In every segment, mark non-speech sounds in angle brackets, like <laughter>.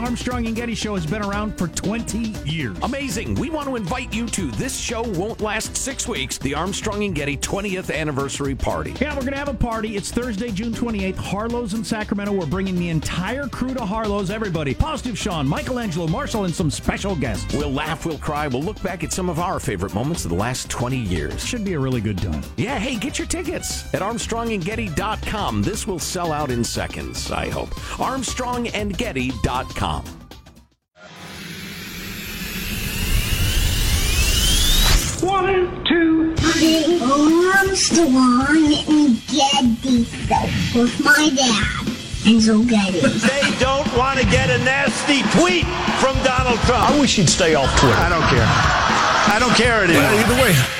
Armstrong and Getty Show has been around for 20 years. Amazing. We want to invite you to This Show Won't Last Six Weeks, the Armstrong and Getty 20th Anniversary Party. Yeah, we're going to have a party. It's Thursday, June 28th, Harlow's in Sacramento. We're bringing the entire crew to Harlow's. Everybody, Positive Sean, Michelangelo, Marshall, and some special guests. We'll laugh, we'll cry, we'll look back at some of our favorite moments of the last 20 years. Should be a really good time. Yeah, hey, get your tickets at armstrongandgetty.com. This will sell out in seconds, I hope. armstrongandgetty.com. One, two, three. Armstrong and Getty Show with my dad, Enzo Getty. They don't want to get a nasty tweet from Donald Trump. I wish he'd stay off Twitter. I don't care. I don't care anymore. Either way.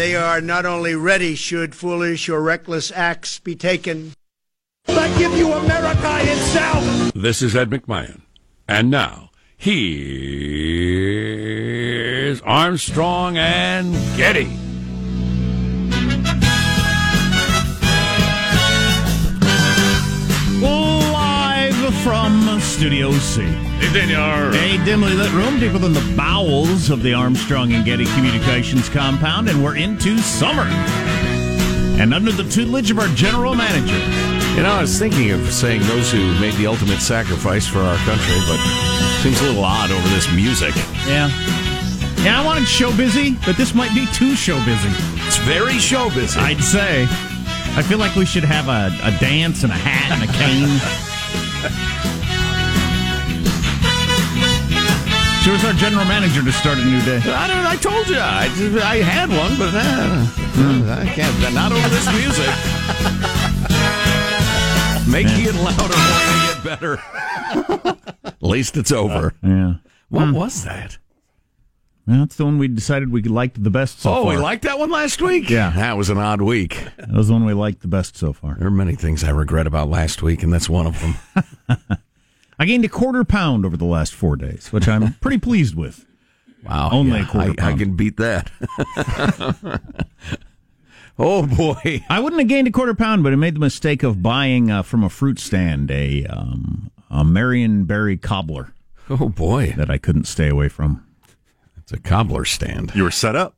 They are not only ready should foolish or reckless acts be taken. I give you America itself. This is Ed McMahon. And now, here's Armstrong and Getty. Live from Studio C. A dimly lit room deeper than the bowels of the Armstrong and Getty Communications compound, and we're into summer. And under the tutelage of our general manager, You know, I was thinking of saying those who made the ultimate sacrifice for our country, but seems a little odd over this music. Yeah. Yeah, I wanted show busy, but this might be too show busy. It's very show busy. I'd say. I feel like we should have a, a dance and a hat and a cane. <laughs> She was our general manager to start a new day. I don't. I told you, I, I had one, but uh, I can't. Not over this music. <laughs> Making it louder, making it better. <laughs> At least it's over. Yeah. What Hmm. was that? That's the one we decided we liked the best so oh, far. we liked that one last week. Yeah. that was an odd week. That was the one we liked the best so far. There are many things I regret about last week, and that's one of them. <laughs> I gained a quarter pound over the last four days, which I'm <laughs> pretty pleased with. Wow, Only yeah, a quarter I, I can beat that. <laughs> oh boy! I wouldn't have gained a quarter pound, but I made the mistake of buying uh, from a fruit stand a um, a Marionberry cobbler Oh boy! that I couldn't stay away from. It's a cobbler stand. You were set up.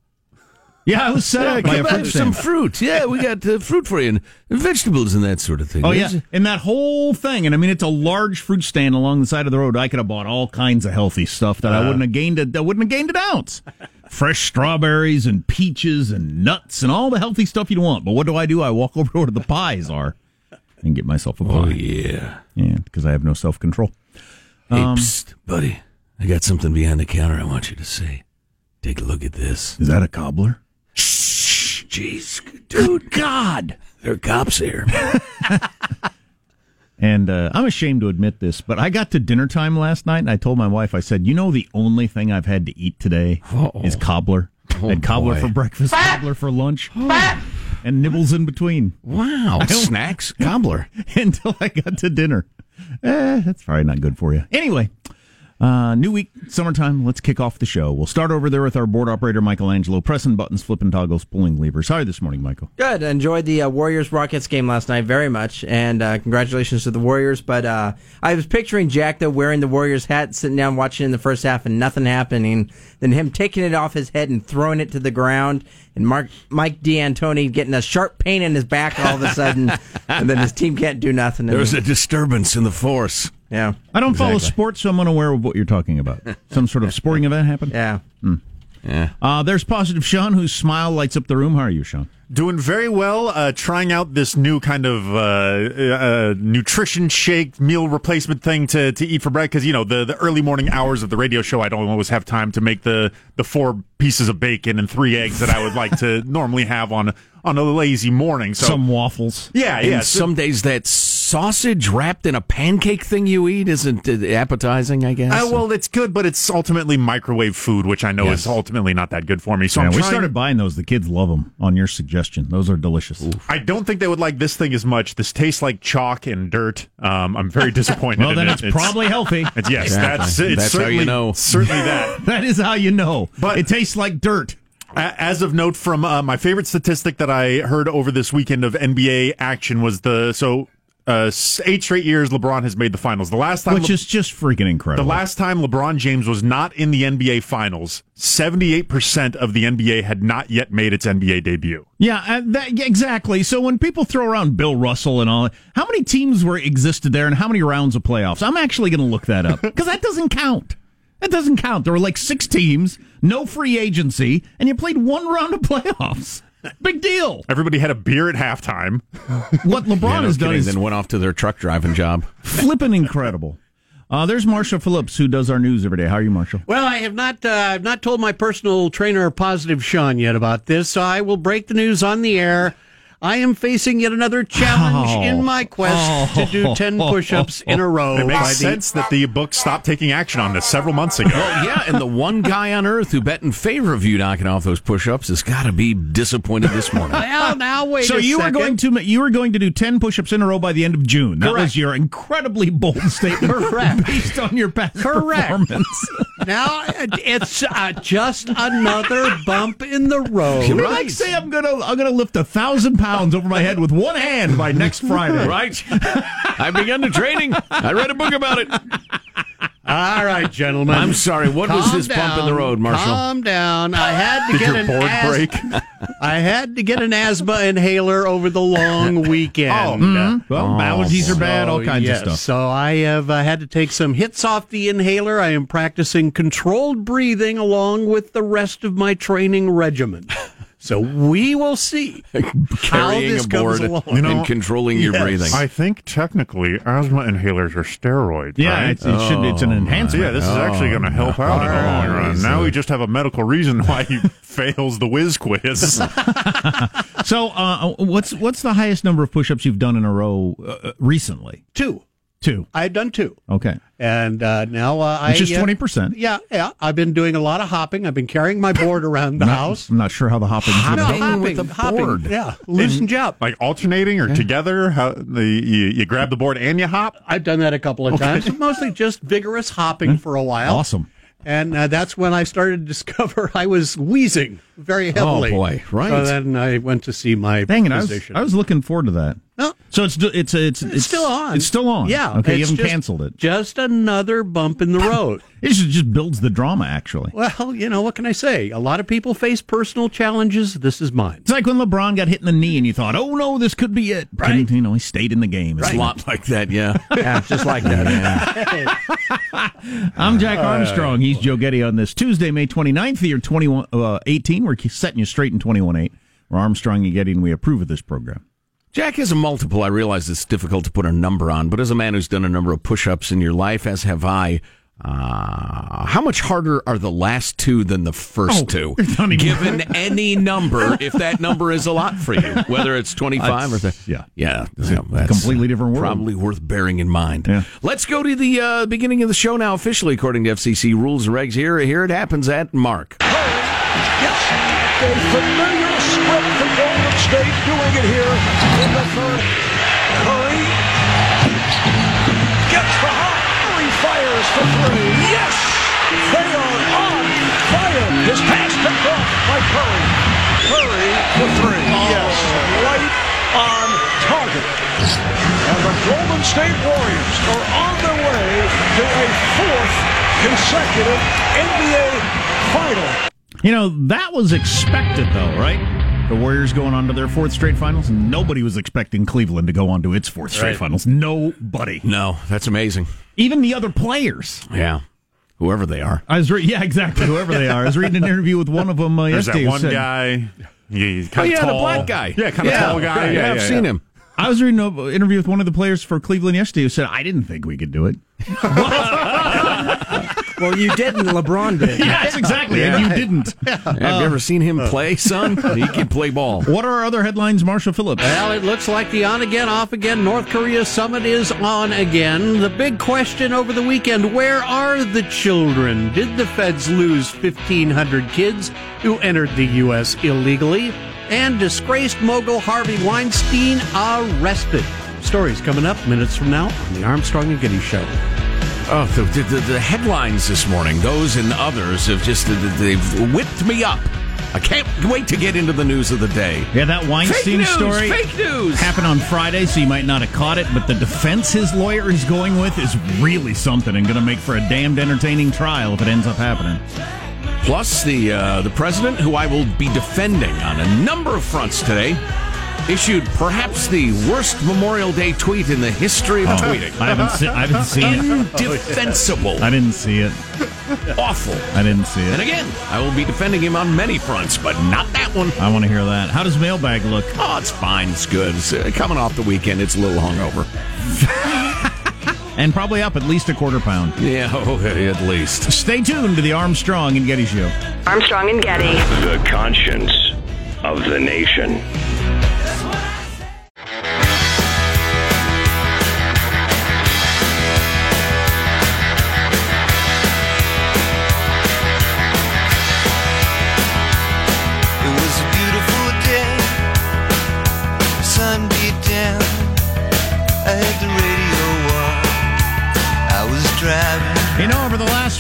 Yeah, I was by a Come fruit back, some fruit. Yeah, we got uh, fruit for you and vegetables and that sort of thing. Oh yeah, There's- and that whole thing, and I mean, it's a large fruit stand along the side of the road. I could have bought all kinds of healthy stuff that I wouldn't have gained. A, I wouldn't have gained an ounce. <laughs> Fresh strawberries and peaches and nuts and all the healthy stuff you'd want. But what do I do? I walk <laughs> over to where the pies are and get myself a pie. Oh yeah. Yeah, because I have no self control. Hey, Um, psst, buddy. I got something behind the counter I want you to see. Take a look at this. Is that a cobbler? Dude. God, there are cops here. <laughs> And uh, I'm ashamed to admit this, but I got to dinner time last night and I told my wife, I said, you know, the only thing I've had to eat today is cobbler. Oh, and cobbler boy. for breakfast, cobbler for lunch, and nibbles in between Wow, snacks, cobbler. <laughs> until I got to dinner. Eh, that's probably not good for you. Anyway, uh, new week, summertime. Let's kick off the show. We'll start over there with our board operator, Michelangelo, pressing buttons, flipping toggles, pulling levers. How are you this morning, Michael? Good. Enjoyed the uh, Warriors Rockets game last night very much, and uh, congratulations to the Warriors. But uh, I was picturing Jack though wearing the Warriors hat, sitting down watching in the first half, and nothing happening. Then him taking it off his head and throwing it to the ground, and Mark Mike D'Antoni getting a sharp pain in his back all of a sudden, <laughs> and then his team can't do nothing. There was a disturbance in the force. Yeah, I don't follow sports, so I'm unaware of what you're talking about. Some sort of <laughs> sporting event happened? yeah. Yeah. Uh, there's positive Sean, whose smile lights up the room. How are you, Sean? Doing very well. Uh, trying out this new kind of uh, uh, nutrition shake meal replacement thing to, to eat for breakfast. Because you know the, the early morning hours of the radio show, I don't always have time to make the the four pieces of bacon and three eggs that I would like to <laughs> normally have on on a lazy morning. So Some waffles. yeah, And yeah. some days that's sausage wrapped in a pancake thing you eat isn't uh, appetizing, I guess. Uh, well, it's good, but it's ultimately microwave food, which I know Yes. is ultimately not that good for me. So yeah, I'm we trying- started buying those. The kids love them. On your suggestion, those are delicious. I don't think they would like this thing as much. This tastes like chalk and dirt. Um, I'm very <laughs> disappointed. Well, in then it. it's probably healthy. It's, yes, Exactly. that's it's That's how you certainly, know. Certainly <laughs> that. that is how you know. But- it tastes like dirt. As of note, from uh, my favorite statistic that I heard over this weekend of NBA action was the so uh, eight straight years LeBron has made the finals. The last time Which Le- is just freaking incredible. the last time LeBron James was not in the NBA finals, seventy eight percent of the NBA had not yet made its NBA debut. Yeah, uh, that, exactly. So when people throw around Bill Russell and all, how many teams were existed there, and how many rounds of playoffs? I'm actually going to look that up <laughs> because that doesn't count. That doesn't count. There were like six teams, no free agency, and you played one round of <laughs> playoffs. Big deal. Everybody had a beer at halftime. What LeBron <laughs> Yeah, no has done kidding. is then went off to their truck driving job. flipping incredible. Uh, there's Marshall Phillips, who does our news every day. How are you, Marshall? Well, I have not. Uh, I've not told my personal trainer, Positive Sean, yet about this, so I will break the news on the air. I am facing yet another challenge Oh. in my quest to do ten push-ups in a row. It by makes the- sense that the book stopped taking action on this several months ago. Well, yeah, and the one guy on earth who bet in favor of you knocking off those push-ups has got to be disappointed this morning. <laughs> Well, now wait. So a you were second. going to you were going to do ten push-ups in a row by the end of June. That was your incredibly bold statement, <laughs> Correct. based on your past Correct. performance. <laughs> now it's uh, just another bump in the road. Can we like say I'm gonna I'm gonna lift a thousand pounds over my head with one hand by next Friday? right? I've begun the training. I read a book about it. All right, gentlemen. I'm sorry. What was Calm this bump in the road, Marshall? Calm down. I had to Did get your an board as- break? <laughs> I had to get an asthma inhaler over the long <laughs> weekend. Oh, Mhm. Well, allergies are bad, all kinds yes, of stuff. So I have uh, had to take some hits off the inhaler. I am practicing controlled breathing along with the rest of my training regimen. <laughs> So we will see <laughs> how Carrying this a comes board along. You know, and controlling your yes. breathing. I think technically asthma inhalers are steroids. Yeah, right? it's, it should, it's an So enhancement. yeah, this is actually going to help out in the long run. Now we just have a medical reason why he <laughs> fails the whiz quiz. <laughs> So, uh, what's what's the highest number of push-ups you've done in a row uh, recently? Two. Two. I've done two. Okay. And uh, now uh, I. Which is uh, 20%. Yeah, yeah. I've been doing a lot of hopping. I've been carrying my board around the Not- house. I'm not sure how the hopping's No, gonna hopping, with the hopping. board. Yeah, loosen you up. like alternating or together? How the you, you grab the board and you hop? I've done that a couple of times. <laughs> Mostly just vigorous hopping for a while. Awesome. And uh, that's when I started to discover <laughs> I was wheezing very heavily. Oh boy, right. So then I went to see my Dang it! I was. I was looking forward to that. No. So it's it's it's it's, still on. It's still on. Yeah. Okay. you haven't just- canceled it. Just another bump in the road. It just, just builds the drama. Actually, well, you know what can I say? A lot of people face personal challenges. This is mine. it's like when LeBron got hit in the knee, and you thought, "Oh no, this could be it." Right. And, you know, he stayed in the game. It's a lot like that, yeah. <laughs> Yeah, just like that. <laughs> I'm Jack Armstrong. He's Joe Getty on this Tuesday, May 29th, the year 21, uh, 18. We're setting you straight in 21.8. We're Armstrong and Getty, and we approve of this program. Jack is a multiple. I realize it's difficult to put a number on, but as a man who's done a number of push ups in your life, as have I, uh, how much harder are the last two than the first Oh, two? <laughs> Given <laughs> any number, if that number is a lot for you, whether it's 25 or That's- 30. yeah. Yeah. It's a so that's completely different world. Probably worth bearing in mind. Yeah. Let's go to the uh, beginning of the show now, officially, according to FCC rules and regs. Here, here it happens at Mark. A familiar script for Golden State doing it here in the third. Curry gets the hot. Curry fires for three. Yes, they are on fire. His pass picked off by Curry. Curry for three. Yes, right on target. And the Golden State Warriors are on their way to a fourth consecutive NBA final. You know, that was expected, though, right? The Warriors going on to their fourth straight finals. Nobody was expecting Cleveland to go on to its fourth straight Right. finals. Nobody. No, that's amazing. Even the other players. Yeah. Whoever they are. I was re- yeah, exactly. Whoever they are. I was reading an interview with one of them uh, There's yesterday. that one said- guy. He's Oh, kind of yeah, tall. the black guy. Yeah, kind of tall guy. Yeah, Yeah, I've yeah, seen yeah. him. I was reading an interview with one of the players for Cleveland yesterday who said, I didn't think we could do it. <laughs> <laughs> Well, you didn't. LeBron did. <laughs> Yes, exactly. And you didn't. <laughs> Have you ever seen him uh. play, son? <laughs> He can play ball. What are our other headlines, Marshall Phillips? Well, it looks like the on again, off again North Korea summit is on again. The big question over the weekend where are the children? Did the feds lose 1,500 kids who entered the U.S. illegally? And disgraced mogul Harvey Weinstein arrested. Stories coming up minutes from now on the Armstrong and Getty Show. Oh, the, the, the headlines this morning, those and others have just, they've whipped me up. I can't wait to get into the news of the day. Yeah, that Weinstein news, story fake news. happened on Friday, so you might not have caught it. But the defense his lawyer is going with is really something, and going to make for a damned entertaining trial if it ends up happening. Plus, the uh, the president, who I will be defending on a number of fronts today, issued perhaps the worst Memorial Day tweet in the history of Oh, tweeting. I haven't, se- I haven't seen it. Indefensible. I didn't see it. Awful. I didn't see it. And again, I will be defending him on many fronts, but not that one. I want to hear that. How does mailbag look? Oh, it's fine. It's good. It's, uh, coming off the weekend, it's a little hungover. <laughs> And probably up at least a quarter pound. Yeah, <laughs> oh, at least. Stay tuned to the Armstrong and Getty Show. Armstrong and Getty. The conscience of the nation.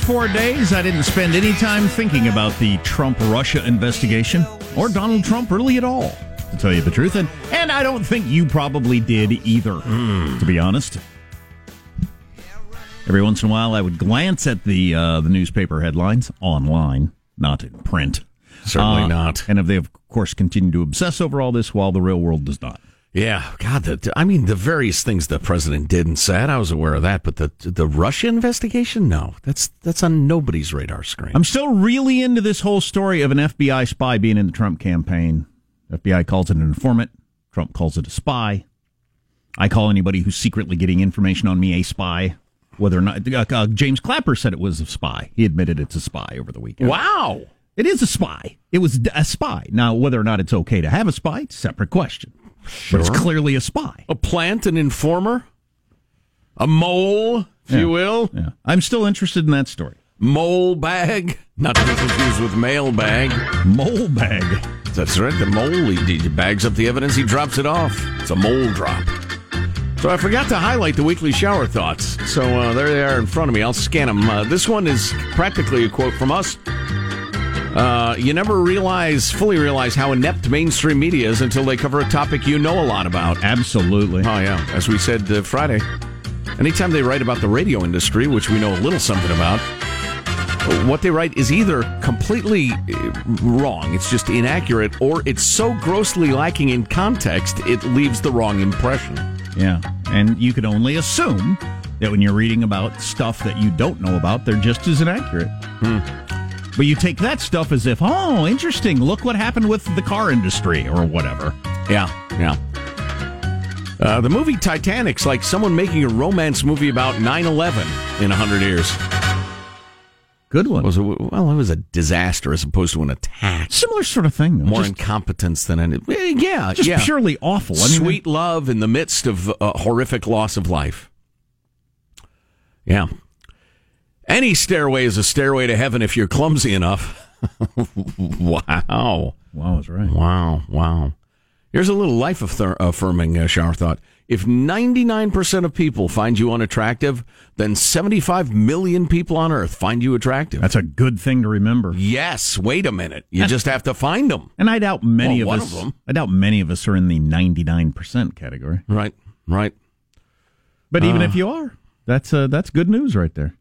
Last four days, I didn't spend any time thinking about the Trump Russia investigation or Donald Trump really at all, to tell you the truth. And, and I don't think you probably did either, to be honest. Every once in a while, I would glance at the uh, the newspaper headlines online, not in print. Certainly Uh, not. And if they, of course, continue to obsess over all this while the real world does not. Yeah, God, the, I mean, the various things the president did and said, I was aware of that, but the the Russia investigation, no, that's that's on nobody's radar screen. I'm still really into this whole story of an FBI spy being in the Trump campaign. FBI calls it an informant. Trump calls it a spy. I call anybody who's secretly getting information on me a spy. Whether or not uh, uh, James Clapper said it was a spy, he admitted it's a spy over the weekend. Wow, it is a spy. It was a spy. Now, whether or not it's okay to have a spy, separate question. But it's clearly a spy. a plant, an informer, a mole, if Yeah. you will. Yeah, I'm still interested in that story. Mole bag, not to be confused with mail bag. Mole bag. That's right. The mole he, he bags up the evidence, he drops it off. It's a mole drop. So I forgot to highlight the weekly shower thoughts. So uh, there they are in front of me. I'll scan them. Uh, this one is practically a quote from us. Uh, you never realize, fully realize how inept mainstream media is until they cover a topic you know a lot about. Absolutely. Oh, yeah. As we said uh, Friday, anytime they write about the radio industry, which we know a little something about, what they write is either completely uh, wrong, it's just inaccurate, or it's so grossly lacking in context, it leaves the wrong impression. Yeah. And you can only assume that when you're reading about stuff that you don't know about, they're just as inaccurate. But you take that stuff as if, oh, interesting. Look what happened with the car industry or whatever. Yeah, yeah. Uh, the movie Titanic's like someone making a romance movie about 9 11 in 100 years. Good one. Was it, well, it was a disaster as opposed to an attack. Similar sort of thing, though. More Just- incompetence than any. eh, Yeah, Just yeah. purely awful. I mean, Sweet love in the midst of uh, horrific loss of life. Yeah. Any stairway is a stairway to heaven if you're clumsy enough. <laughs> wow. Wow, is right. Wow, wow. Here's a little life affirming uh, shower thought. If 99% of people find you unattractive, then 75 million people on earth find you attractive. That's a good thing to remember. Yes, wait a minute. You just have to find them. And I doubt many Well, of us. of. I doubt many of us are in the ninety-nine percent category. Right, right. But even Uh. if you are, that's uh, that's good news right there.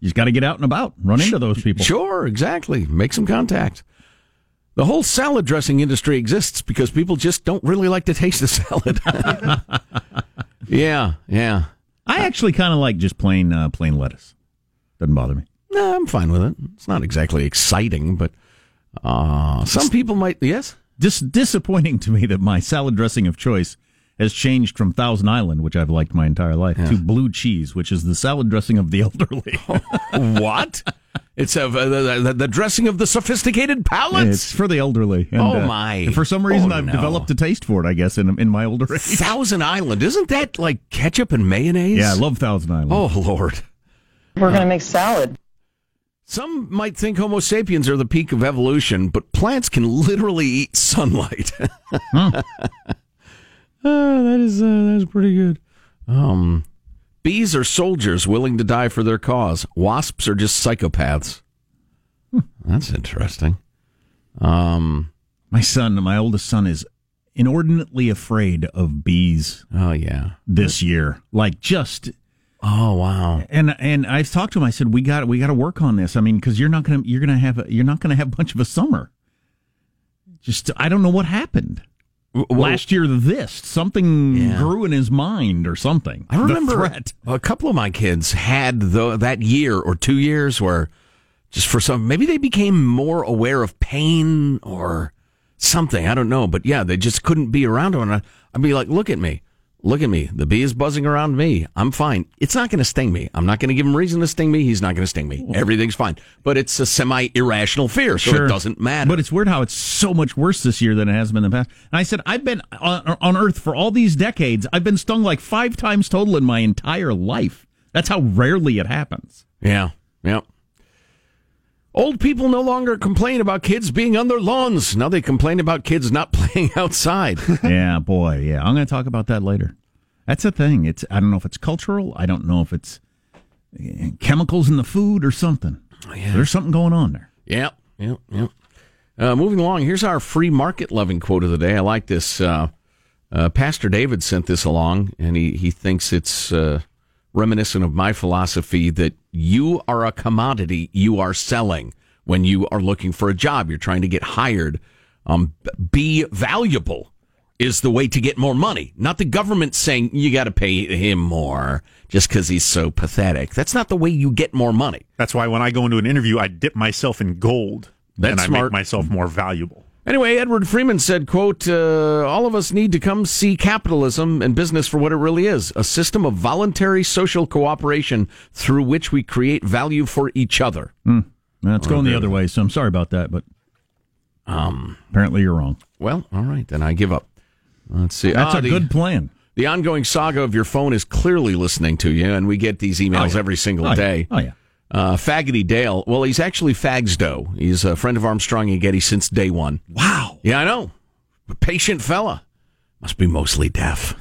You just got to get out and about, run into those people. Sure, exactly. Make some contact. The whole salad dressing industry exists because people just don't really like to taste the <laughs> salad. <laughs> yeah, yeah. I actually kind of like just plain uh, plain lettuce. Doesn't bother me. No, I'm fine with it. It's not exactly exciting, but uh, some people might. Yes, Just disappointing to me that my salad dressing of choice has changed from Thousand Island, which I've liked my entire life, to blue cheese, which is the salad dressing of the <laughs> elderly. <laughs> what? It's a, the, the, the dressing of the sophisticated palates. It's for the elderly. And, Oh, uh, my. and for some reason, Oh, I've no. developed a taste for it. I guess in in my older age. Thousand Island, isn't that like ketchup and mayonnaise? Yeah, I love Thousand Island. Oh Lord. We're going to make salad. Some might think Homo sapiens are the peak of evolution, but plants can literally eat sunlight. <laughs> Ah, that is uh, that is pretty good. Um, bees are soldiers willing to die for their cause. Wasps are just psychopaths. Hmm, That's interesting. Um, my son, my oldest son, is inordinately afraid of bees. Oh yeah, this year, like just. Oh wow! And and I've talked to him. I said we got we got to work on this. I mean, because you're not gonna you're gonna have a, you're not gonna have much of a summer. Just I don't know what happened. Last year, this something Yeah. grew in his mind or something. I The remember threat. a couple of my kids had the, that year or two years where just for some maybe they became more aware of pain or something. I don't know, but yeah, they just couldn't be around I, I'd be like, "Look at me, look at me. The bee is buzzing around me. I'm fine. It's not going to sting me. I'm not going to give him reason to sting me. He's not going to sting me. Everything's fine. But it's a semi irrational fear, so it doesn't matter. But it's weird how it's so much worse this year than it has been in the past. And I said, I've been on, on Earth for all these decades. I've been stung like five times total in my entire life. That's how rarely it happens. Yeah, yeah. Old people no longer complain about kids being on their lawns. Now they complain about kids not <laughs> playing outside. <laughs> yeah, boy, yeah. I'm going to talk about that later. That's a thing. It's I don't know if it's cultural. I don't know if it's eh, chemicals in the food or something. There's something going on there. Yep, yep, yep. Uh, moving along, here's our free market loving quote of the day. I like this. Uh, uh, Pastor David sent this along, and he, he thinks it's uh, reminiscent of my philosophy that you are a commodity you are selling when you are looking for a job. You're trying to get hired. Um, be valuable is the way to get more money, not the government saying you got to pay him more just because he's so pathetic. That's not the way you get more money. That's why when I go into an interview, I dip myself in gold That's and I smart. make myself more valuable. Anyway, Edward Freeman said, quote, uh, all of us need to come see capitalism and business for what it really is, a system of voluntary social cooperation through which we create value for each other. Hmm. That's going the other way, so I'm sorry about that, but um, apparently you're wrong. Well, all right, then I give up. Let's see. That's Ah, a the- good plan. The ongoing saga of your phone is clearly listening to you, and we get these emails Oh, yeah. every single Oh, yeah. day. Oh, yeah. Uh, Faggoty Dale. Well, he's actually Fagsdo. He's a friend of Armstrong and Getty since day one. Wow. Yeah, I know. A patient fella. Must be mostly deaf.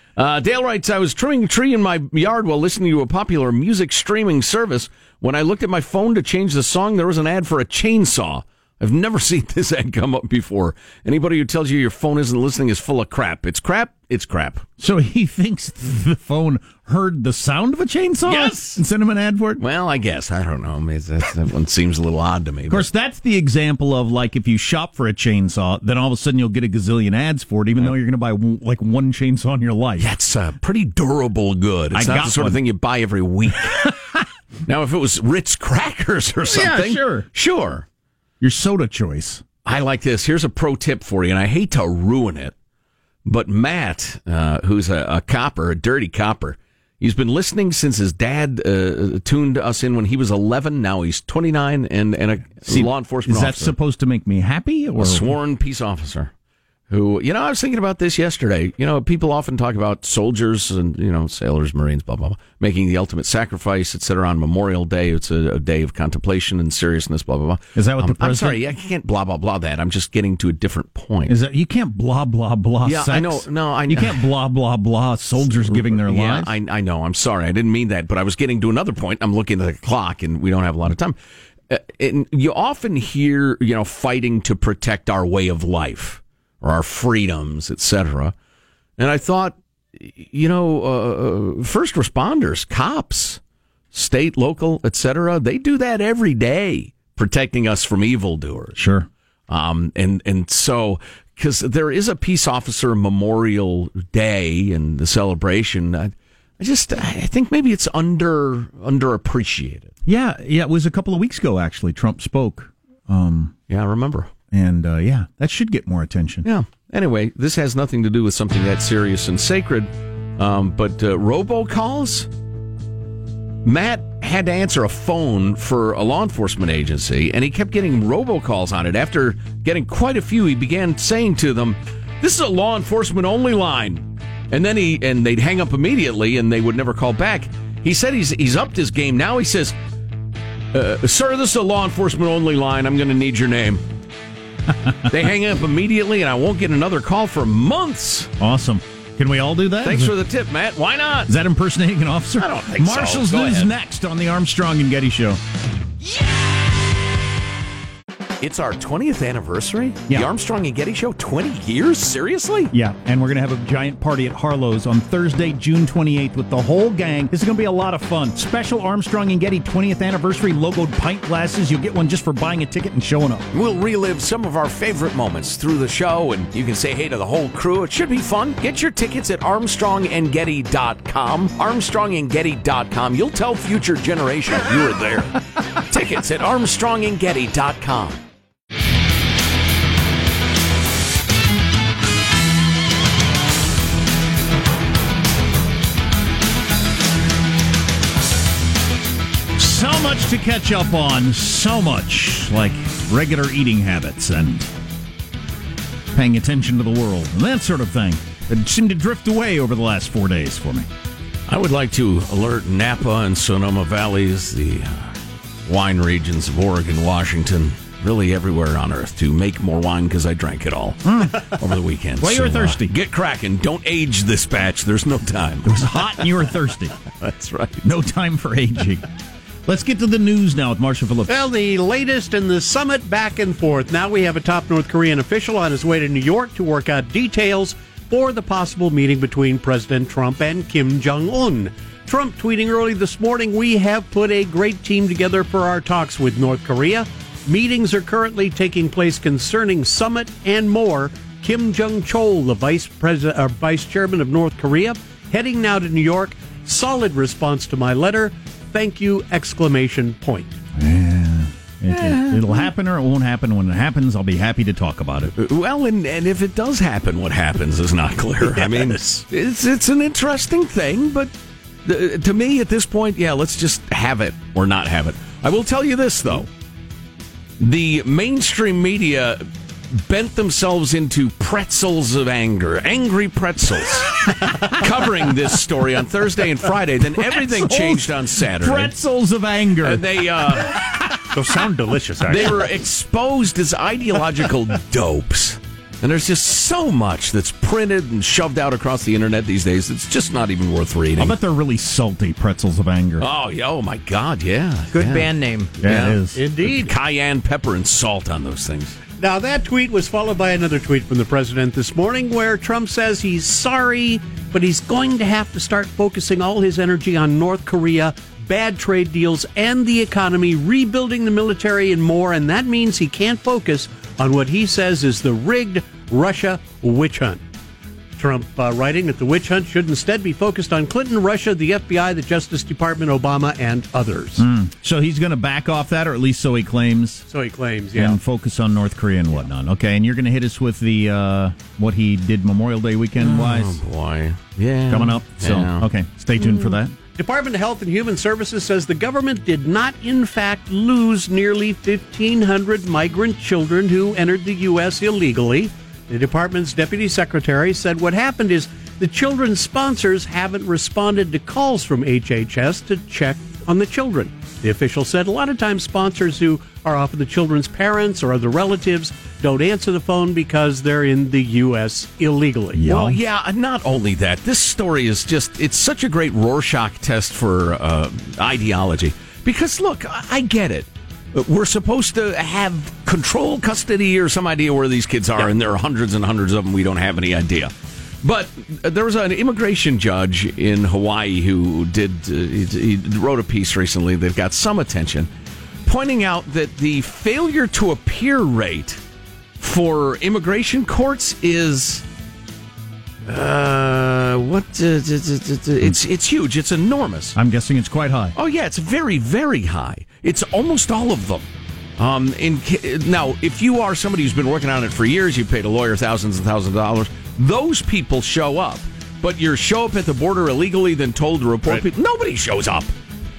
<laughs> uh, Dale writes, I was trimming a tree in my yard while listening to a popular music streaming service. When I looked at my phone to change the song, there was an ad for a chainsaw. I've never <laughs> seen this ad come up before. Anybody who tells you your phone isn't listening is full of crap. It's crap. It's crap. So he <laughs> thinks the phone heard the sound of a chainsaw? Yes. And sent him an ad for it? Well, I guess. I don't know. I mean, that, that one seems a little odd to me. Of course, that's the example of like if you shop for a chainsaw, then all of a sudden you'll get a gazillion ads for it, even though you're going to buy like one chainsaw in your life. That's uh, pretty durable good. It's I not the sort of thing you buy every week. <laughs> now, if it was Ritz crackers or something. Yeah, something, sure. sure. Your soda choice. I like this. Here's a pro tip for you, and I hate to ruin it, but Matt, uh, who's a, a copper, a dirty copper, he's been listening since his dad uh, tuned us in when he was 11. Now he's 29 and, and a See, law enforcement Is that supposed to make me happy? Or a sworn peace officer who you know i was thinking about this yesterday you know people often talk about soldiers and you know sailors marines blah blah blah making the ultimate sacrifice etc on memorial day it's a, a day of contemplation and seriousness blah blah blah Is that what the Um, i'm president- sorry i can't blah blah blah that i'm just getting to a different point Is that you can't blah blah blah? Yeah, I know. No, I- you can't blah blah blah. Soldiers <laughs> giving their yeah, lives. I, I know. I'm sorry. I didn't mean that, but I was getting to another point. I'm looking at the clock, and we don't have a lot of time. Uh, and you often hear, you know, fighting to protect our way of life or our freedoms, etc. And I thought, you know, uh, first responders, cops, state, local, etc. They do that every day, protecting us from evildoers. Sure. Um, and and so because there is a peace officer memorial day and the celebration, I, I just I think maybe it's under underappreciated. Yeah, yeah. It was a couple of weeks ago actually. Trump spoke. Um, yeah, I remember. And uh, yeah, that should get more attention. Yeah, Anyway, this has nothing to do with something that serious and sacred, um, but uh, robocalls? Matt had to answer a phone for a law enforcement agency, and he kept getting robocalls on it. After getting quite a few, he began saying to them, "This is a law enforcement only line," and then he and they'd hang up immediately, and they would never call back. He said he's he's upped his game now. He says, uh, "Sir, this is a law enforcement only line. I'm going to need your name." They hang up immediately, and I won't get another call for months. Awesome. Can we all do that? Thanks for the tip, Matt. Why not? Is that impersonating an officer? I don't think so. Marshall's news ahead. next on the Armstrong and Getty Show. It's our 20th anniversary? Yeah. The Armstrong and Getty Show? 20 years? Seriously? Yeah, and we're going to have a giant party at Harlow's on Thursday, June 28th with the whole gang. This is going to be a lot of fun. Special Armstrong and Getty 20th anniversary logoed pint glasses. You'll get one just for buying a ticket and showing up. We'll relive some of our favorite moments through the show, and you can say hey to the whole crew. It should be fun. Get your tickets at ArmstrongandGetty.com. ArmstrongandGetty.com. You'll tell future generations you were there. <laughs> tickets at ArmstrongandGetty.com. much to catch up on. So much like regular eating habits and paying attention to the world and that sort of thing that seemed to drift away over the last four days for me. I would like to alert Napa and Sonoma Valleys, the uh, wine regions of Oregon, Washington, really everywhere on earth, to make more wine because I drank it all <laughs> over the weekend. Well, you were So, uh, thirsty. get cracking. Don't age this batch. There's no time. It was hot and you were thirsty. <laughs> That's right. No time for aging. Let's get to the news now with Marshall Phillips. Well, the latest in the summit back and forth. Now we have a top North Korean official on his way to New York to work out details for the possible meeting between President Trump and Kim Jong un. Trump tweeting early this morning We have put a great team together for our talks with North Korea. Meetings are currently taking place concerning summit and more. Kim Jong Chol, the vice president or vice chairman of North Korea, heading now to New York. Solid response to my letter. Thank you! Exclamation point. It, will happen or it won't happen. When it happens, I'll be happy to talk about it. Well, and, and if it does happen, what happens is not clear. I mean, it's it's an interesting thing, but uh, to me at this point, yeah, let's just have it or not have it. I will tell you this though: the mainstream media bent themselves into pretzels of anger, angry pretzels, <laughs> covering this story on Thursday and Friday. Then everything Pretzels. changed on Saturday. Pretzels of anger. And they uh, <laughs> Those sound delicious, they were exposed as ideological dopes. And there's just so much that's printed and shoved out across the internet these days. It's just not even worth reading. I'll bet they're really salty pretzels of anger. Oh, yeah, oh my God, yeah. Good yeah. band name. yeah, it is. Indeed. Cayenne pepper and salt on those things. Now, that tweet was followed by another tweet from the president this morning where Trump says he's sorry, but he's going to have to start focusing all his energy on North Korea, bad trade deals, and the economy, rebuilding the military, and more. And that means he can't focus on what he says is the rigged Russia witch hunt. Trump uh, writing that the witch hunt should instead be focused on Clinton, Russia, the FBI, the Justice Department, Obama, and others. So he's going to back off that, or at least so he claims, So he claims, yeah. and focus on North Korea and whatnot. Okay, and you're going to hit us with the uh, what he did Memorial Day weekend wise Oh, boy. Yeah. coming up. So Yeah. okay, stay tuned for that. Department of Health and Human Services says the government did not, in fact, lose nearly 1,500 migrant children who entered the U.S. illegally. The department's deputy secretary said what happened is the children's sponsors haven't responded to calls from HHS to check on the children. The official said a lot of times sponsors who are often the children's parents or other relatives don't answer the phone because they're in the U.S. illegally. Well, yeah, not only that, this story is just, it's such a great Rorschach test for uh, ideology. Because, look, I I get it. We're supposed to have control, custody, or some idea where these kids are, and there are hundreds and hundreds of them. We don't have any idea. But there was an immigration judge in Hawaii who did, uh, he, he wrote a piece recently that got some attention, pointing out that the failure to appear rate for immigration courts is uh, what? Uh, it's it's huge. It's enormous. I'm guessing it's quite high. Oh yeah, it's very very high. It's almost all of them. Um, in now, if you are somebody who's been working on it for years, you paid a lawyer thousands and thousands of dollars. Those people show up, but you show up at the border illegally, then told to report people. Nobody shows up,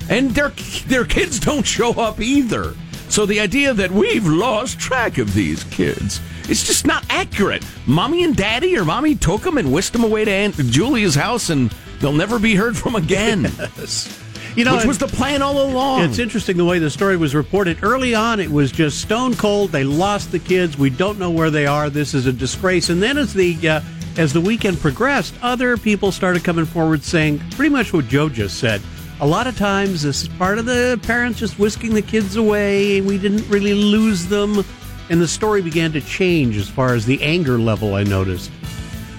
and their their kids don't show up either. So the idea that we've lost track of these kids. It's just not accurate. Mommy and daddy or mommy took them and whisked them away to Aunt Julia's house and they'll never be heard from again. <laughs> You know, Which was the plan all along. It's interesting the way the story was reported. Early on, it was just stone cold. They lost the kids. We don't know where they are. This is a disgrace. And then as the uh, as the weekend progressed, other people started coming forward saying pretty much what Joe just said. A lot of times, this is part of the parents just whisking the kids away. We didn't really lose them, and the story began to change as far as the anger level. I noticed.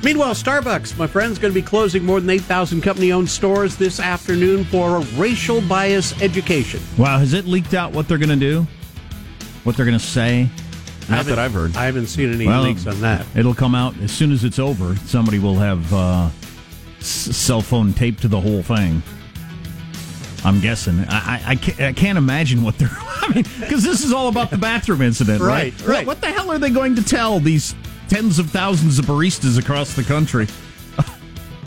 Meanwhile, Starbucks, my friend's going to be closing more than 8,000 company owned stores this afternoon for a racial bias education. Wow, has it leaked out what they're going to do? What they're going to say? Not that I've heard. I haven't seen any Well, leaks on that. It'll come out as soon as it's over. Somebody will have uh, s- cell phone taped to the whole thing. I'm guessing. I, I, I, can't, I can't imagine what they're. <laughs> I mean, because this is all about the bathroom incident, right? Right, right. What, what the hell are they going to tell these tens of thousands of baristas across the country? <laughs>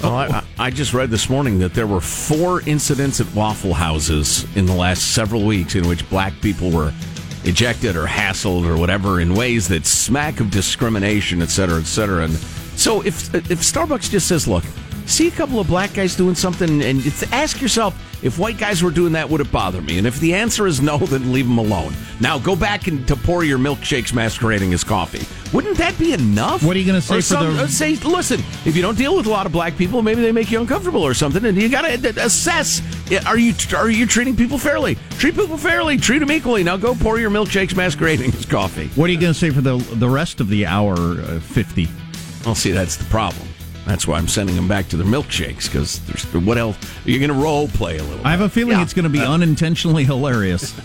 Oh, I, I just read this morning that there were four incidents at Waffle Houses in the last several weeks in which black people were ejected or hassled or whatever in ways that smack of discrimination, et cetera, et cetera. And so if if Starbucks just says, look, see a couple of black guys doing something, and ask yourself, if white guys were doing that, would it bother me? And if the answer is no, <laughs> then leave them alone. Now go back and to pour your milkshakes masquerading as coffee. Wouldn't that be enough? What are you gonna say Or for some- the- uh, say, listen, if you don't deal with a lot of black people, maybe they make you uncomfortable or something, and you got to assess: are you are you treating people fairly? Treat people fairly. Treat them equally. Now go pour your milkshakes masquerading <laughs> as coffee. What are you going to say for the the rest of the hour uh, 50? Well, see, that's the problem. That's why I'm sending them back to their milkshakes because there's what else? You're going to role play a little. I have a feeling Yeah. it's going to be uh, unintentionally hilarious.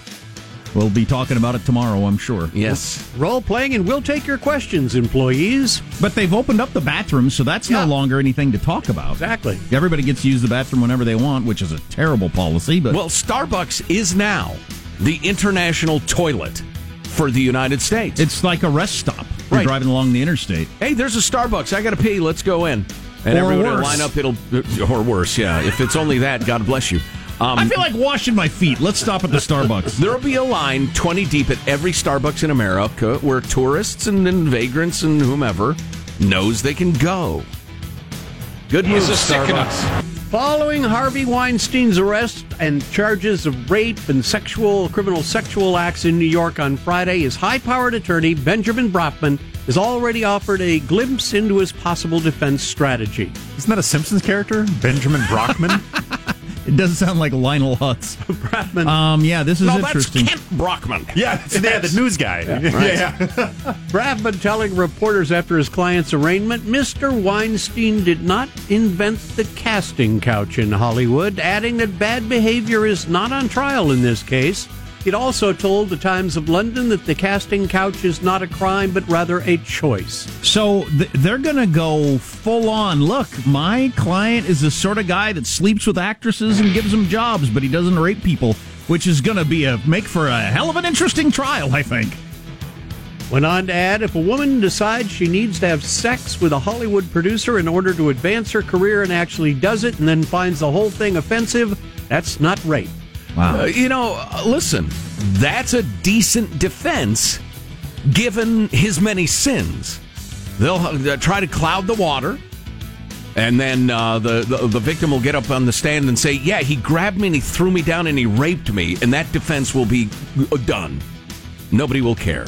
We'll be talking about it tomorrow, I'm sure. Yes. Role playing, and we'll take your questions, employees. But they've opened up the bathroom, so that's no longer anything to talk about. Exactly. Everybody gets to use the bathroom whenever they want, which is a terrible policy. But Well, Starbucks is now the international toilet for the United States. it's like a rest stop. You're Right. driving along the interstate. hey, there's a Starbucks. I got to pee. Let's go in. And Or everybody will worse. line up. It'll or worse. Yeah, if it's only that, God bless you. Um, I feel like washing my feet. Let's stop at the Starbucks. <laughs> There'll be a line 20 deep at every Starbucks in America where tourists and, and vagrants and whomever knows they can go. Good news, Starbucks. Following Harvey Weinstein's arrest and charges of rape and sexual criminal sexual acts in New York on Friday, his high-powered attorney Benjamin Brockman has already offered a glimpse into his possible defense strategy. Isn't that a Simpsons character? Benjamin Brockman? <laughs> It doesn't sound like Lionel Hutz. <laughs> Brockman Um, yeah, this is No, that's interesting. Kent Brockman. yeah, it's, yeah, the news guy. Yeah, <laughs> Brafman telling reporters after his client's arraignment, Mr. Weinstein did not invent the casting couch in Hollywood, adding that bad behavior is not on trial in this case. He'd also told the Times of London that the casting couch is not a crime, but rather a choice. So th- they're going to go full on. Look, my client is the sort of guy that sleeps with actresses and gives them jobs, but he doesn't rape people, which is going to be a make for a hell of an interesting trial, I think. Went on to add if a woman decides she needs to have sex with a Hollywood producer in order to advance her career and actually does it and then finds the whole thing offensive, that's not rape. Wow. Uh, you know, uh, listen, that's a decent defense given his many sins. They'll uh, try to cloud the water, and then uh, the, the the victim will get up on the stand and say, "Yeah, he grabbed me and he threw me down and he raped me," and that defense will be uh, done. Nobody will care.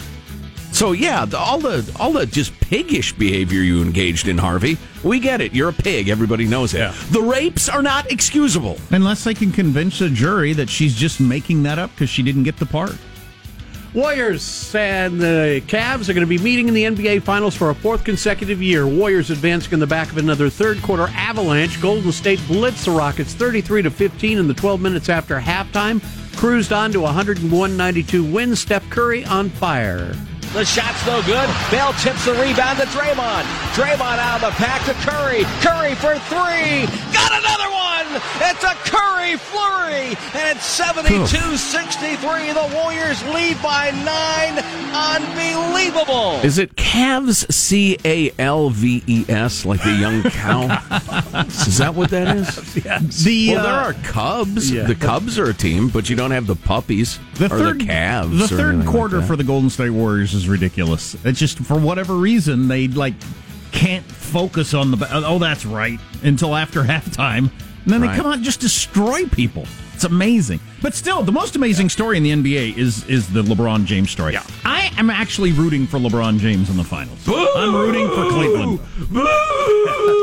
So yeah, the, all the all the just piggish behavior you engaged in, Harvey. We get it. You're a pig. Everybody knows it. The rapes are not excusable. Unless they can convince a jury that she's just making that up because she didn't get the part. Warriors and the Cavs are going to be meeting in the NBA Finals for a fourth consecutive year. Warriors advancing in the back of another third quarter avalanche. Golden State blitz the Rockets 33 to 15 in the 12 minutes after halftime. Cruised on to a 101-92 win. Steph Curry on fire. The shot's no good. Bell tips the rebound to Draymond. Draymond out of the pack to Curry. Curry for three. Got another one. It's a Curry flurry. And it's 72 63. The Warriors lead by nine. Unbelievable. Is it calves? C A L V E S, like the young cow. <laughs> is that what that is? Yes. The, well, there uh, are cubs. yeah. The cubs are a team, but you don't have the puppies The or third the calves. The third anything like quarter for the Golden State Warriors is ridiculous. It's just for whatever reason they like can't focus on the. Oh, oh that's right. Until after <laughs> halftime, and then Right. they come out and just destroy people. It's amazing. But still, the most amazing story in the NBA is is the LeBron James story. Yeah. I am actually rooting for LeBron James in the finals. I'm rooting for Cleveland. <laughs>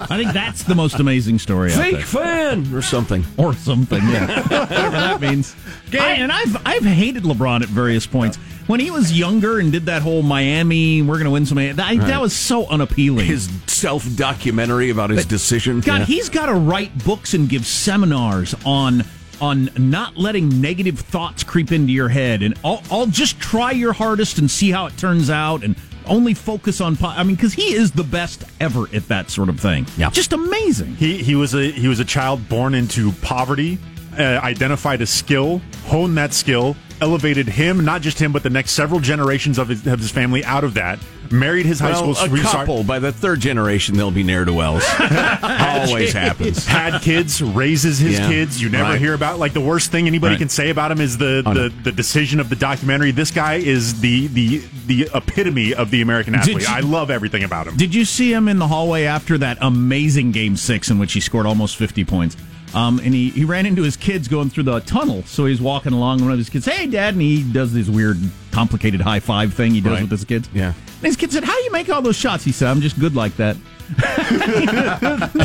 I think that's the most amazing story. out Fake fan or something. or something. Yeah, <laughs> whatever that means. I, and I've I've hated LeBron at various points. When he was younger and did that whole Miami, we're going to win some. That, Right. that was so unappealing. His self documentary about his decision. God, Yeah. he's got to write books and give seminars on on not letting negative thoughts creep into your head, and I'll, I'll just try your hardest and see how it turns out, and only focus on. Po- I mean, because he is the best ever at that sort of thing. Yeah, just amazing. He he was a he was a child born into poverty, uh, identified a skill, honed that skill, elevated him, not just him, but the next several generations of his, of his family out of that. Married his high Well, school a sweetheart. couple. By the third generation, they'll be ne'er do wells. <laughs> Always happens. Had kids, raises his Yeah, kids. You never right. hear about like the worst thing anybody Right. can say about him is the, Oh, no. the, the decision of the documentary. This guy is the the the epitome of the American athlete. you- I love everything about him. Did you see him in the hallway after that amazing game six in which he scored almost 50 points? Um, and he, he ran into his kids going through the tunnel. So he's walking along, and one of his kids, hey, Dad. And he does this weird, complicated high five thing he does Right. with his kids. Yeah. And his kid said, How do you make all those shots? He said, I'm just good like that. <laughs>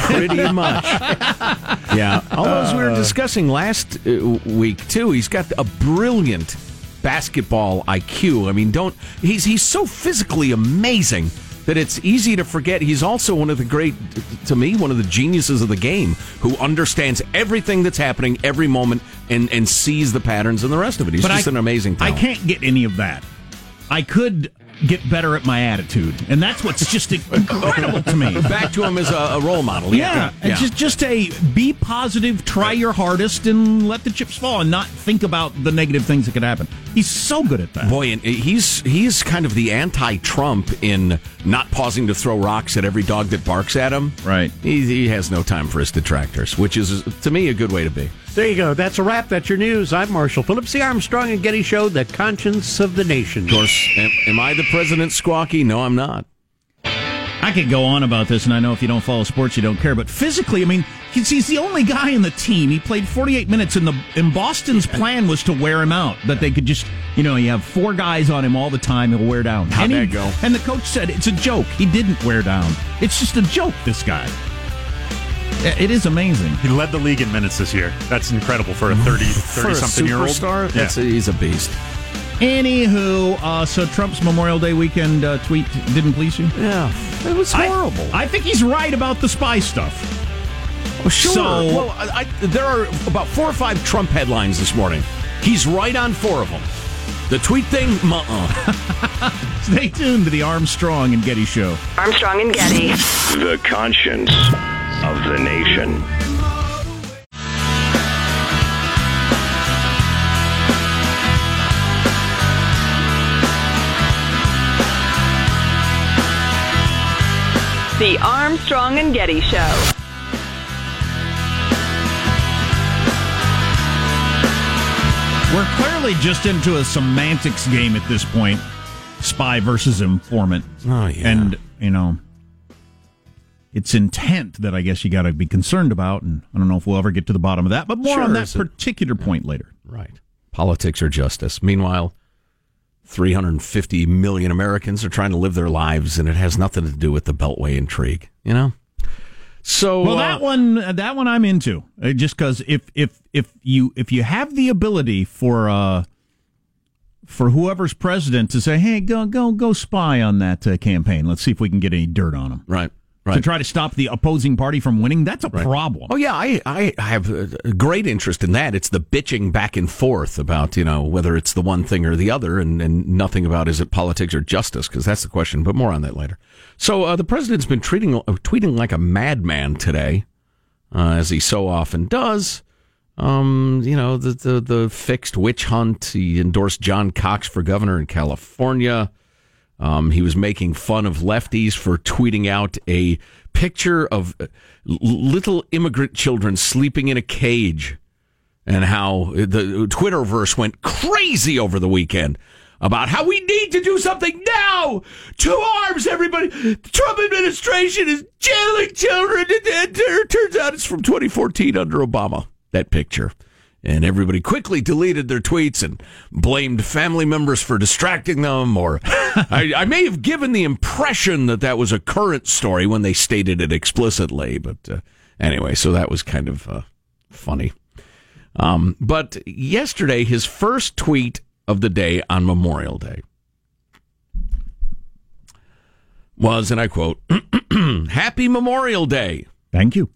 Pretty much. Yeah. Although, as we were Uh. discussing last uh, week, too, he's got a brilliant basketball IQ. I mean, don't. He's, he's so physically amazing that it's easy to forget he's also one of the great, to me, one of the geniuses of the game who understands everything that's happening every moment and, and sees the patterns and the rest of it. He's But just I- an amazing I can't get any of that. I could get better at my attitude. And that's what's just incredible to me. <laughs> Back to him as a, a role model. Yeah, Yeah. and just just a be positive, try your hardest, and let the chips fall, and not think about the negative things that could happen. He's so good at that. Boy, and he's he's kind of the anti-Trump in not pausing to throw rocks at every dog that barks at him. Right. He, he has no time for his detractors, which is to me a good way to be. There you go. That's a wrap. That's your news. I'm Marshall Phillips, the Armstrong and Getty Show, the conscience of the nation. Of course, am, am I the president, Squawky? No, I'm not. I could go on about this, and I know if you don't follow sports, you don't care. But physically, I mean, he's, he's the only guy in the team. He played 48 minutes, and the and Boston's plan was to wear him out. That they could just, you know, you have four guys on him all the time. He'll wear down. How'd and he- that go? And the coach said it's a joke. He didn't wear down. It's just a joke. This guy. It is amazing. He led the league in minutes this year. That's incredible for a 30, 30 For a something year old. superstar, that's a, he's a beast. Anywho, uh, so Trump's Memorial Day weekend uh, tweet didn't please you? Yeah, it was horrible. I, think he's right about the spy stuff. Oh, sure. So- well, I, I, there are about four or five Trump headlines this morning. He's right on four of them. The tweet thing, uh-uh. <laughs> Stay tuned to the Armstrong and Getty Show. Armstrong and Getty. The conscience of the nation. The Armstrong and Getty Show. We're clearly just into a semantics game at this point. Spy versus informant. Oh, yeah. And, you know, it's intent that I guess you got to be concerned about. And I don't know if we'll ever get to the bottom of that, but more Sure, on that it- particular point later. Right. Politics or justice. Meanwhile, 350 million Americans are trying to live their lives, and it has nothing to do with the Beltway intrigue. You know. So Well, uh, that one, that one, I'm into. Uh, just because if if if you if you have the ability for uh for whoever's president to say, hey, go go go spy on that uh, campaign. Let's see if we can get any dirt on him. Right. To try to stop the opposing party from winning, that's a problem. Oh yeah, I I have a a great interest in that. It's the bitching back and forth about you know whether it's the one thing or the other, and, and nothing about is it politics or justice because that's the question. But more on that later. So uh, the president's been treating uh, tweeting like a madman today, uh, as he so often does. Um, you know the, the the fixed witch hunt. He endorsed John Cox for governor in California. Um, he was making fun of lefties for tweeting out a picture of uh, little immigrant children sleeping in a cage, and how the Twitterverse went crazy over the weekend about how we need to do something now. To arms, everybody. The Trump administration is jailing children. It, turns out it's from 2014 under Obama. That picture. And everybody quickly deleted their tweets and blamed family members for distracting them. Or <laughs> I, I may have given the impression that that was a current story when they stated it explicitly. But uh, anyway, so that was kind of uh, funny. Um, but yesterday, his first tweet of the day on Memorial Day was, and I quote, <clears throat> Happy Memorial Day. Thank you.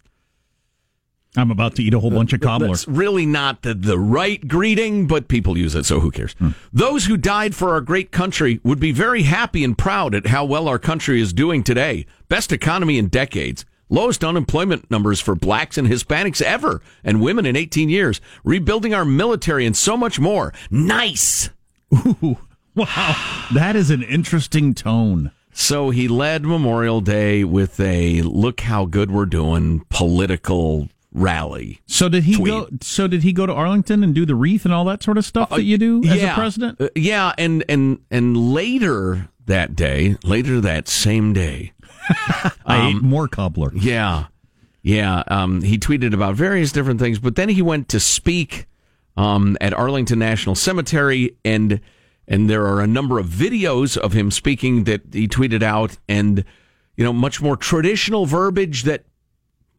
I'm about to eat a whole bunch of cobbler. That's really not the, the right greeting, but people use it, so who cares? Hmm. Those who died for our great country would be very happy and proud at how well our country is doing today. Best economy in decades. Lowest unemployment numbers for blacks and Hispanics ever, and women in 18 years. Rebuilding our military and so much more. Nice. Ooh, wow. That is an interesting tone. So he led Memorial Day with a look how good we're doing political rally. So did he tweet. go? So did he go to Arlington and do the wreath and all that sort of stuff that you do as a president? Uh, yeah, and and and later that day, later that same day, <laughs> I ate more cobbler. Yeah, yeah. Um, he tweeted about various different things, but then he went to speak um, at Arlington National Cemetery, and and there are a number of videos of him speaking that he tweeted out, and you know, much more traditional verbiage that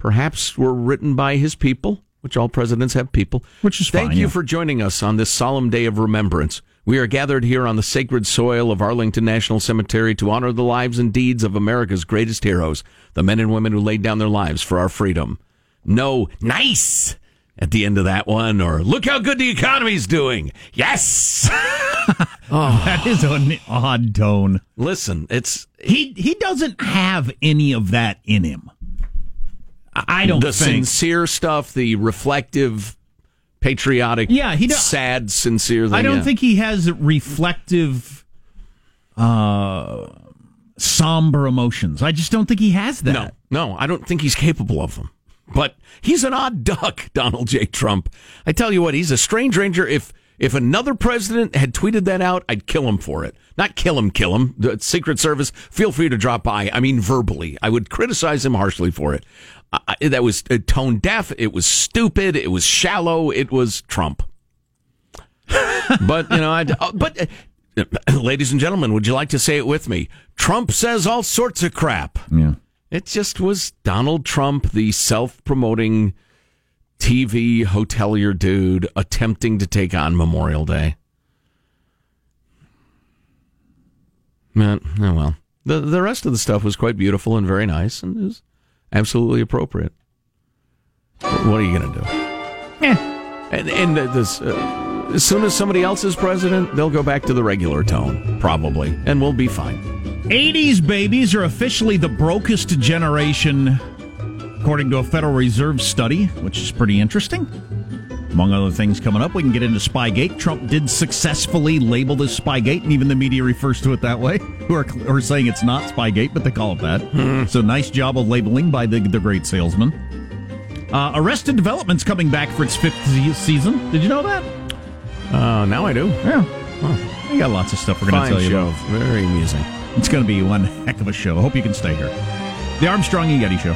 perhaps were written by his people, which all presidents have people. Which is Thank fine, you yeah. for joining us on this solemn day of remembrance. We are gathered here on the sacred soil of Arlington National Cemetery to honor the lives and deeds of America's greatest heroes, the men and women who laid down their lives for our freedom. No, nice at the end of that one, or look how good the economy's doing. Yes. <laughs> Oh. That is an odd tone. Listen, it's He he doesn't have any of that in him. I don't the think. sincere stuff, the reflective, patriotic, Yeah, he do- sad, sincere. Thing, I don't yeah. think he has reflective, uh, somber emotions. I just don't think he has that. No, no, I don't think he's capable of them. But he's an odd duck, <laughs> Donald J. Trump. I tell you what, he's a strange ranger. If if another president had tweeted that out, I'd kill him for it. Not kill him, kill him. The Secret Service, feel free to drop by. I mean, verbally, I would criticize him harshly for it. That was uh, tone deaf. It was stupid. It was shallow. It was Trump. <laughs> but you know, I. Uh, but. Uh, <clears throat> ladies and gentlemen, would you like to say it with me? Trump says all sorts of crap. Yeah. It just was Donald Trump, the self promoting TV hotelier dude, attempting to take on Memorial Day. Man, oh well. The, the rest of the stuff was quite beautiful and very nice and it was absolutely appropriate. What are you going to do? Yeah. And, and this, uh, as soon as somebody else is president, they'll go back to the regular tone, probably, and we'll be fine. 80s babies are officially the brokest generation, according to a Federal Reserve study, which is pretty interesting. Among other things coming up, we can get into Spygate. Trump did successfully label this Spygate, and even the media refers to it that way, <laughs> who are, who are saying it's not Spygate, but they call it that. So nice job of labeling by the, the great salesman. Uh, Arrested Development's coming back for its fifth season. Did you know that? Uh, now I do. Yeah. We got lots of stuff we're going to tell you show. about. Very amusing. It's going to be one <laughs> heck of a show. I hope you can stay here. The Armstrong and Getty Show.